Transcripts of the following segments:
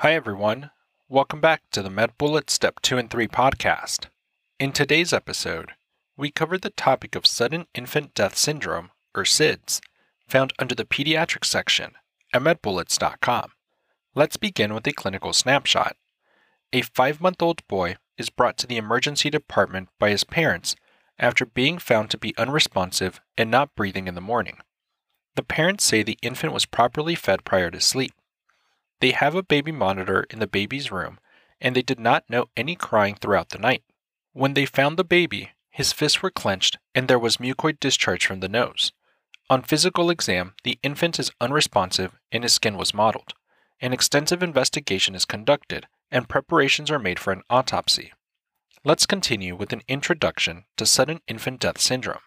Hi, everyone. Welcome back to the MedBullet Step 2 and 3 podcast. In today's episode, we cover the topic of sudden infant death syndrome, or SIDS, found under the pediatric section at medbullets.com. Let's begin with a clinical snapshot. A five month old boy is brought to the emergency department by his parents after being found to be unresponsive and not breathing in the morning. The parents say the infant was properly fed prior to sleep. They have a baby monitor in the baby's room, and they did not know any crying throughout the night. When they found the baby, his fists were clenched and there was mucoid discharge from the nose. On physical exam, the infant is unresponsive and his skin was mottled. An extensive investigation is conducted and preparations are made for an autopsy. Let's continue with an introduction to sudden infant death syndrome.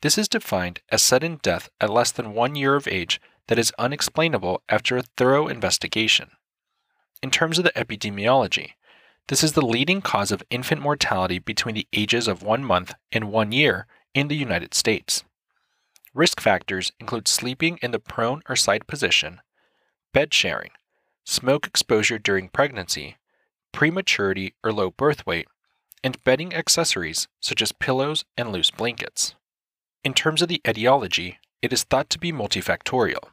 This is defined as sudden death at less than one year of age that is unexplainable after a thorough investigation. In terms of the epidemiology, this is the leading cause of infant mortality between the ages of one month and one year in the United States. Risk factors include sleeping in the prone or side position, bed sharing, smoke exposure during pregnancy, prematurity or low birth weight, and bedding accessories such as pillows and loose blankets. In terms of the etiology, it is thought to be multifactorial.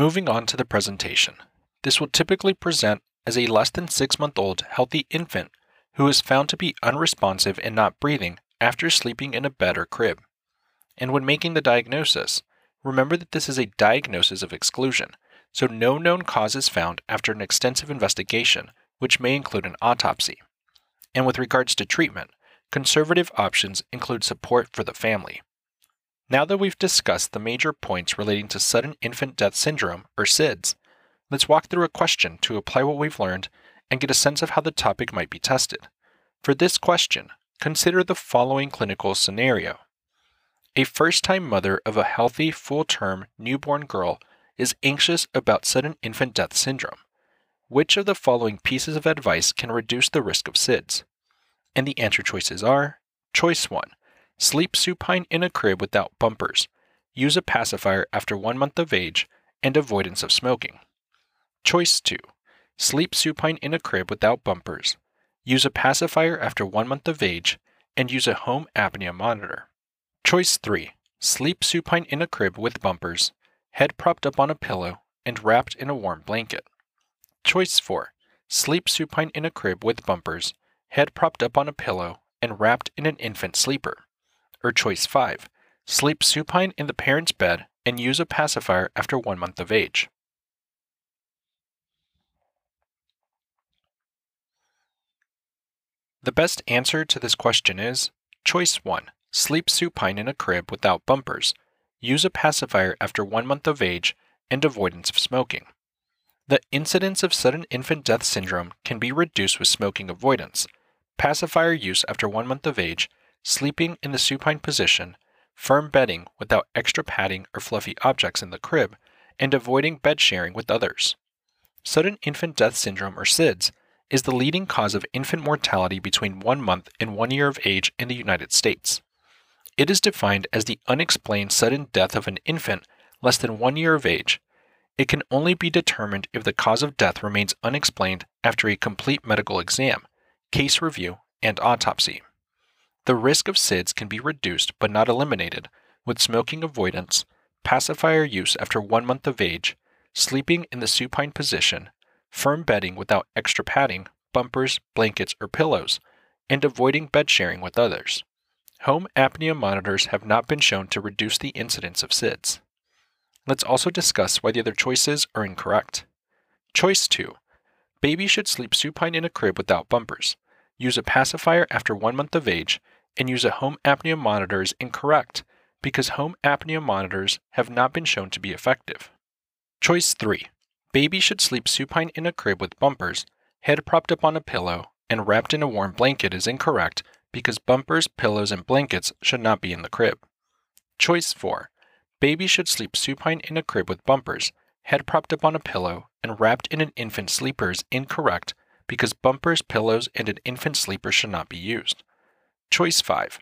Moving on to the presentation. This will typically present as a less than six month old healthy infant who is found to be unresponsive and not breathing after sleeping in a bed or crib. And when making the diagnosis, remember that this is a diagnosis of exclusion, so no known cause is found after an extensive investigation, which may include an autopsy. And with regards to treatment, conservative options include support for the family. Now that we've discussed the major points relating to sudden infant death syndrome, or SIDS, let's walk through a question to apply what we've learned and get a sense of how the topic might be tested. For this question, consider the following clinical scenario. A first time mother of a healthy, full term newborn girl is anxious about sudden infant death syndrome. Which of the following pieces of advice can reduce the risk of SIDS? And the answer choices are Choice 1 Sleep supine in a crib without bumpers. Use a pacifier after one month of age and avoidance of smoking. Choice 2. Sleep supine in a crib without bumpers. Use a pacifier after one month of age and use a home apnea monitor. Choice 3. Sleep supine in a crib with bumpers, head propped up on a pillow and wrapped in a warm blanket. Choice 4. Sleep supine in a crib with bumpers, head propped up on a pillow and wrapped in an infant sleeper. Or choice 5. Sleep supine in the parent's bed and use a pacifier after one month of age. The best answer to this question is choice 1. Sleep supine in a crib without bumpers. Use a pacifier after one month of age and avoidance of smoking. The incidence of sudden infant death syndrome can be reduced with smoking avoidance, pacifier use after one month of age, sleeping in the supine position, firm bedding without extra padding or fluffy objects in the crib, and avoiding bed sharing with others. Sudden infant death syndrome, or SIDS, is the leading cause of infant mortality between one month and one year of age in the United States. It is defined as the unexplained sudden death of an infant less than one year of age. It can only be determined if the cause of death remains unexplained after a complete medical exam, case review, and autopsy. The risk of SIDS can be reduced but not eliminated with smoking avoidance, pacifier use after one month of age, sleeping in the supine position, firm bedding without extra padding, bumpers, blankets, or pillows, and avoiding bed sharing with others. Home apnea monitors have not been shown to reduce the incidence of SIDS. Let's also discuss why the other choices are incorrect. Choice 2 Baby should sleep supine in a crib without bumpers. Use a pacifier after one month of age and use a home apnea monitor is incorrect because home apnea monitors have not been shown to be effective. Choice 3. Baby should sleep supine in a crib with bumpers, head propped up on a pillow, and wrapped in a warm blanket is incorrect because bumpers, pillows, and blankets should not be in the crib. Choice 4. Baby should sleep supine in a crib with bumpers, head propped up on a pillow, and wrapped in an infant sleeper is incorrect because bumpers, pillows, and an infant sleeper should not be used. Choice 5.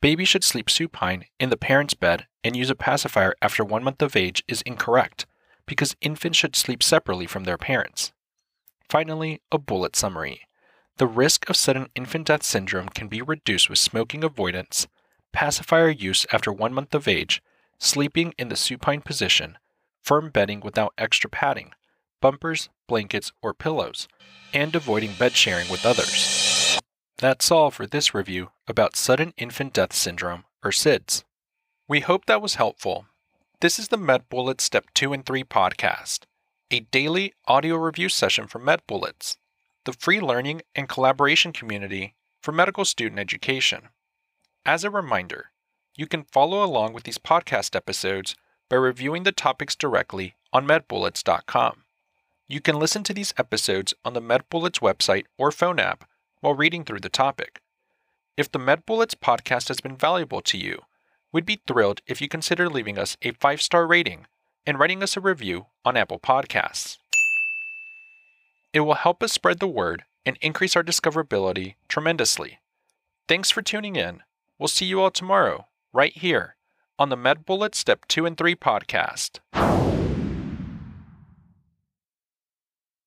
Baby should sleep supine in the parent's bed and use a pacifier after one month of age is incorrect because infants should sleep separately from their parents. Finally, a bullet summary. The risk of sudden infant death syndrome can be reduced with smoking avoidance, pacifier use after one month of age, sleeping in the supine position, firm bedding without extra padding, bumpers, blankets, or pillows, and avoiding bed sharing with others. That's all for this review about sudden infant death syndrome, or SIDS. We hope that was helpful. This is the MedBullets Step 2 and 3 podcast, a daily audio review session for MedBullets, the free learning and collaboration community for medical student education. As a reminder, you can follow along with these podcast episodes by reviewing the topics directly on medbullets.com. You can listen to these episodes on the MedBullets website or phone app while reading through the topic. If the Med MedBullets podcast has been valuable to you, we'd be thrilled if you consider leaving us a five star rating and writing us a review on Apple Podcasts. It will help us spread the word and increase our discoverability tremendously. Thanks for tuning in. We'll see you all tomorrow, right here, on the MedBullets Step 2 and 3 podcast.